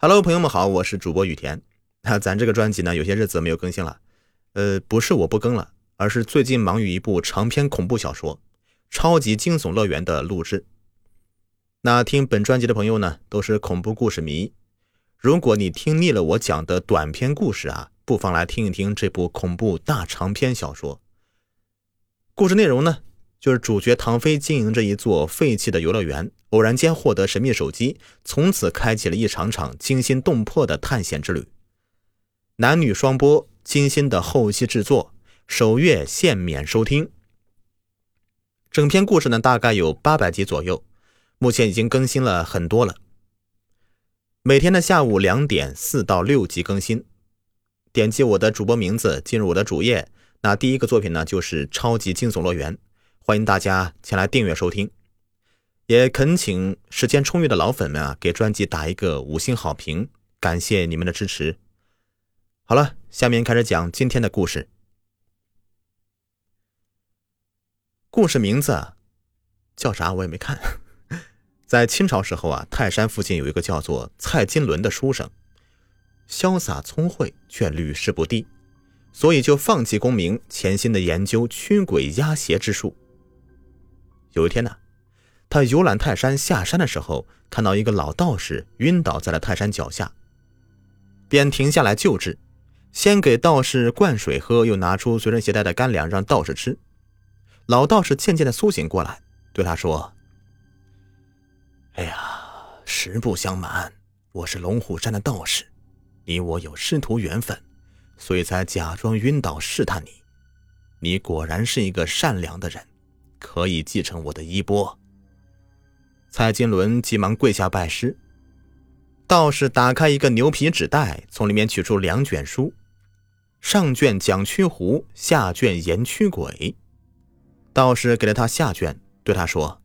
Hello，朋友们好，我是主播雨田。那咱这个专辑呢，有些日子没有更新了。呃，不是我不更了，而是最近忙于一部长篇恐怖小说《超级惊悚乐园》的录制。那听本专辑的朋友呢，都是恐怖故事迷。如果你听腻了我讲的短篇故事啊，不妨来听一听这部恐怖大长篇小说。故事内容呢？就是主角唐飞经营着一座废弃的游乐园，偶然间获得神秘手机，从此开启了一场场惊心动魄的探险之旅。男女双播，精心的后期制作，首月限免收听。整篇故事呢，大概有八百集左右，目前已经更新了很多了。每天的下午两点，四到六集更新。点击我的主播名字进入我的主页，那第一个作品呢，就是《超级惊悚乐园》。欢迎大家前来订阅收听，也恳请时间充裕的老粉们啊，给专辑打一个五星好评，感谢你们的支持。好了，下面开始讲今天的故事。故事名字叫啥？我也没看。在清朝时候啊，泰山附近有一个叫做蔡金伦的书生，潇洒聪慧，却屡试不第，所以就放弃功名，潜心的研究驱鬼压邪之术。有一天呢，他游览泰山下山的时候，看到一个老道士晕倒在了泰山脚下，便停下来救治，先给道士灌水喝，又拿出随身携带的干粮让道士吃。老道士渐渐的苏醒过来，对他说：“哎呀，实不相瞒，我是龙虎山的道士，你我有师徒缘分，所以才假装晕倒试探你。你果然是一个善良的人。”可以继承我的衣钵。蔡金伦急忙跪下拜师。道士打开一个牛皮纸袋，从里面取出两卷书，上卷讲驱狐，下卷言驱鬼。道士给了他下卷，对他说：“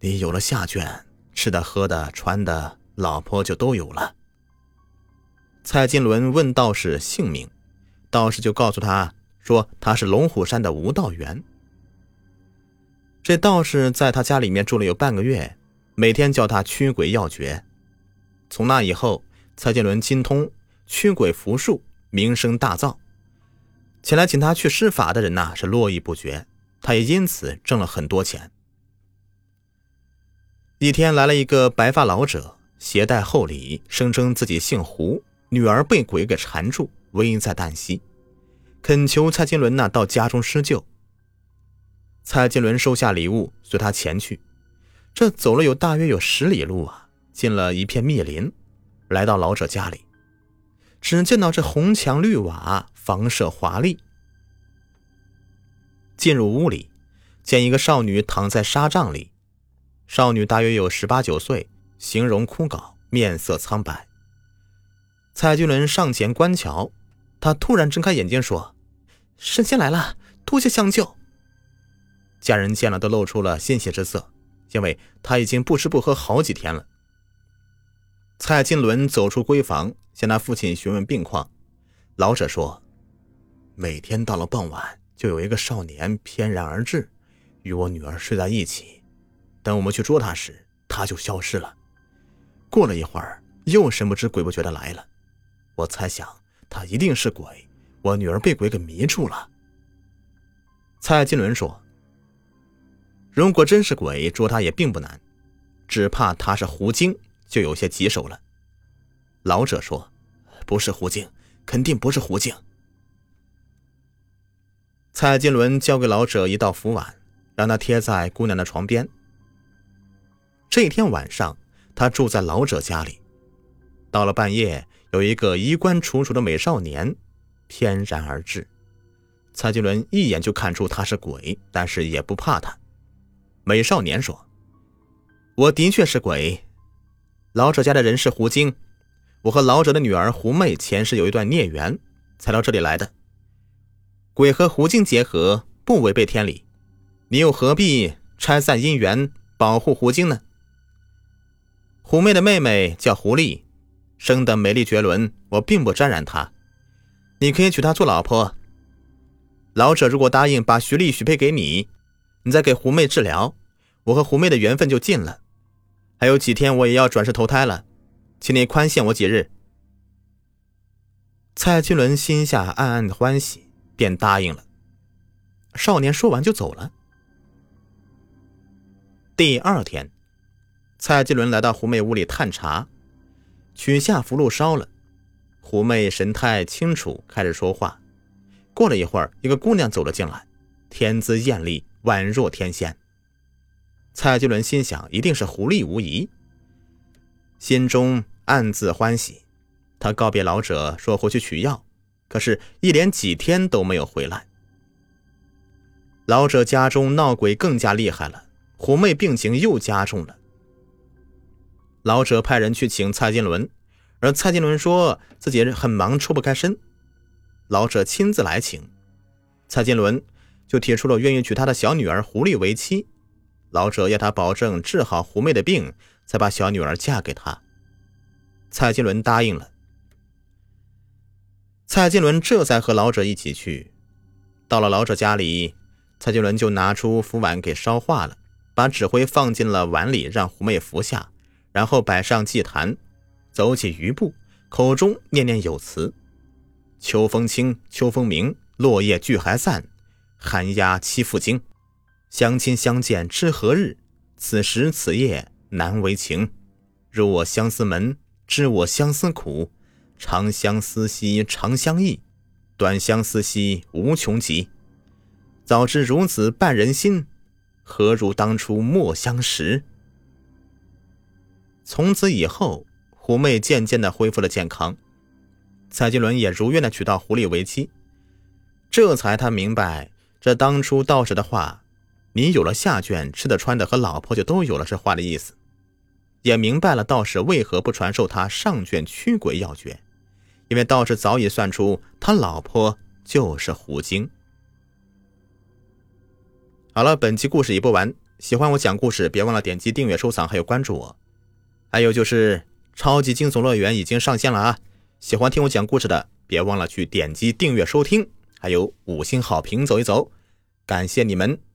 你有了下卷，吃的、喝的、穿的，老婆就都有了。”蔡金伦问道士姓名，道士就告诉他说他是龙虎山的吴道元。这道士在他家里面住了有半个月，每天教他驱鬼要诀。从那以后，蔡建伦精通驱鬼符术，名声大噪。前来请他去施法的人呐是络绎不绝，他也因此挣了很多钱。一天来了一个白发老者，携带厚礼，声称自己姓胡，女儿被鬼给缠住，危在旦夕，恳求蔡金伦呐到家中施救。蔡金伦收下礼物，随他前去。这走了有大约有十里路啊，进了一片密林，来到老者家里，只见到这红墙绿瓦，房舍华丽。进入屋里，见一个少女躺在纱帐里，少女大约有十八九岁，形容枯槁，面色苍白。蔡金伦上前观瞧，他突然睁开眼睛说：“神仙来了，多谢相救。”家人见了都露出了欣喜之色，因为他已经不吃不喝好几天了。蔡金伦走出闺房，向他父亲询问病况。老者说：“每天到了傍晚，就有一个少年翩然而至，与我女儿睡在一起。等我们去捉他时，他就消失了。过了一会儿，又神不知鬼不觉的来了。我猜想他一定是鬼，我女儿被鬼给迷住了。”蔡金伦说。如果真是鬼，捉他也并不难，只怕他是狐精，就有些棘手了。老者说：“不是狐精，肯定不是狐精。”蔡金伦交给老者一道符碗，让他贴在姑娘的床边。这天晚上，他住在老者家里。到了半夜，有一个衣冠楚楚的美少年翩然而至。蔡金伦一眼就看出他是鬼，但是也不怕他。美少年说：“我的确是鬼，老者家的人是狐精，我和老者的女儿狐媚前世有一段孽缘，才到这里来的。鬼和狐精结合不违背天理，你又何必拆散姻缘，保护狐精呢？狐媚的妹妹叫狐狸，生得美丽绝伦，我并不沾染她，你可以娶她做老婆。老者如果答应把徐丽许配给你。”你再给狐媚治疗，我和狐媚的缘分就尽了。还有几天，我也要转世投胎了，请你宽限我几日。”蔡金伦心下暗暗的欢喜，便答应了。少年说完就走了。第二天，蔡金伦来到狐媚屋里探查，取下符箓烧了。狐媚神态清楚，开始说话。过了一会儿，一个姑娘走了进来，天姿艳丽，宛若天仙。蔡金伦心想，一定是狐狸无疑，心中暗自欢喜。他告别老者，说回去取药，可是，一连几天都没有回来。老者家中闹鬼更加厉害了，虎妹病情又加重了。老者派人去请蔡金伦。而蔡金伦说自己很忙，抽不开身。老者亲自来请，蔡金伦就提出了愿意娶他的小女儿狐狸为妻。老者要他保证治好狐妹的病，才把小女儿嫁给他。蔡金伦答应了。蔡金伦这才和老者一起去。到了老者家里，蔡金伦就拿出符碗给烧化了，把纸灰放进了碗里，让狐妹服下，然后摆上祭坛。走起余步，口中念念有词：“秋风清，秋风明，落叶聚还散，寒鸦栖复惊。相亲相见知何日？此时此夜难为情。入我相思门，知我相思苦。长相思兮长相忆，短相思兮无穷极。早知如此绊人心，何如当初莫相识？”从此以后。狐媚渐渐的恢复了健康，蔡金伦也如愿的娶到狐狸为妻。这才他明白，这当初道士的话：“你有了下卷，吃的穿的和老婆就都有了。”这话的意思，也明白了道士为何不传授他上卷驱鬼要诀，因为道士早已算出他老婆就是狐精。好了，本期故事已播完，喜欢我讲故事，别忘了点击订阅、收藏，还有关注我。还有就是。超级惊悚乐园已经上线了啊！喜欢听我讲故事的，别忘了去点击订阅收听，还有五星好评走一走，感谢你们！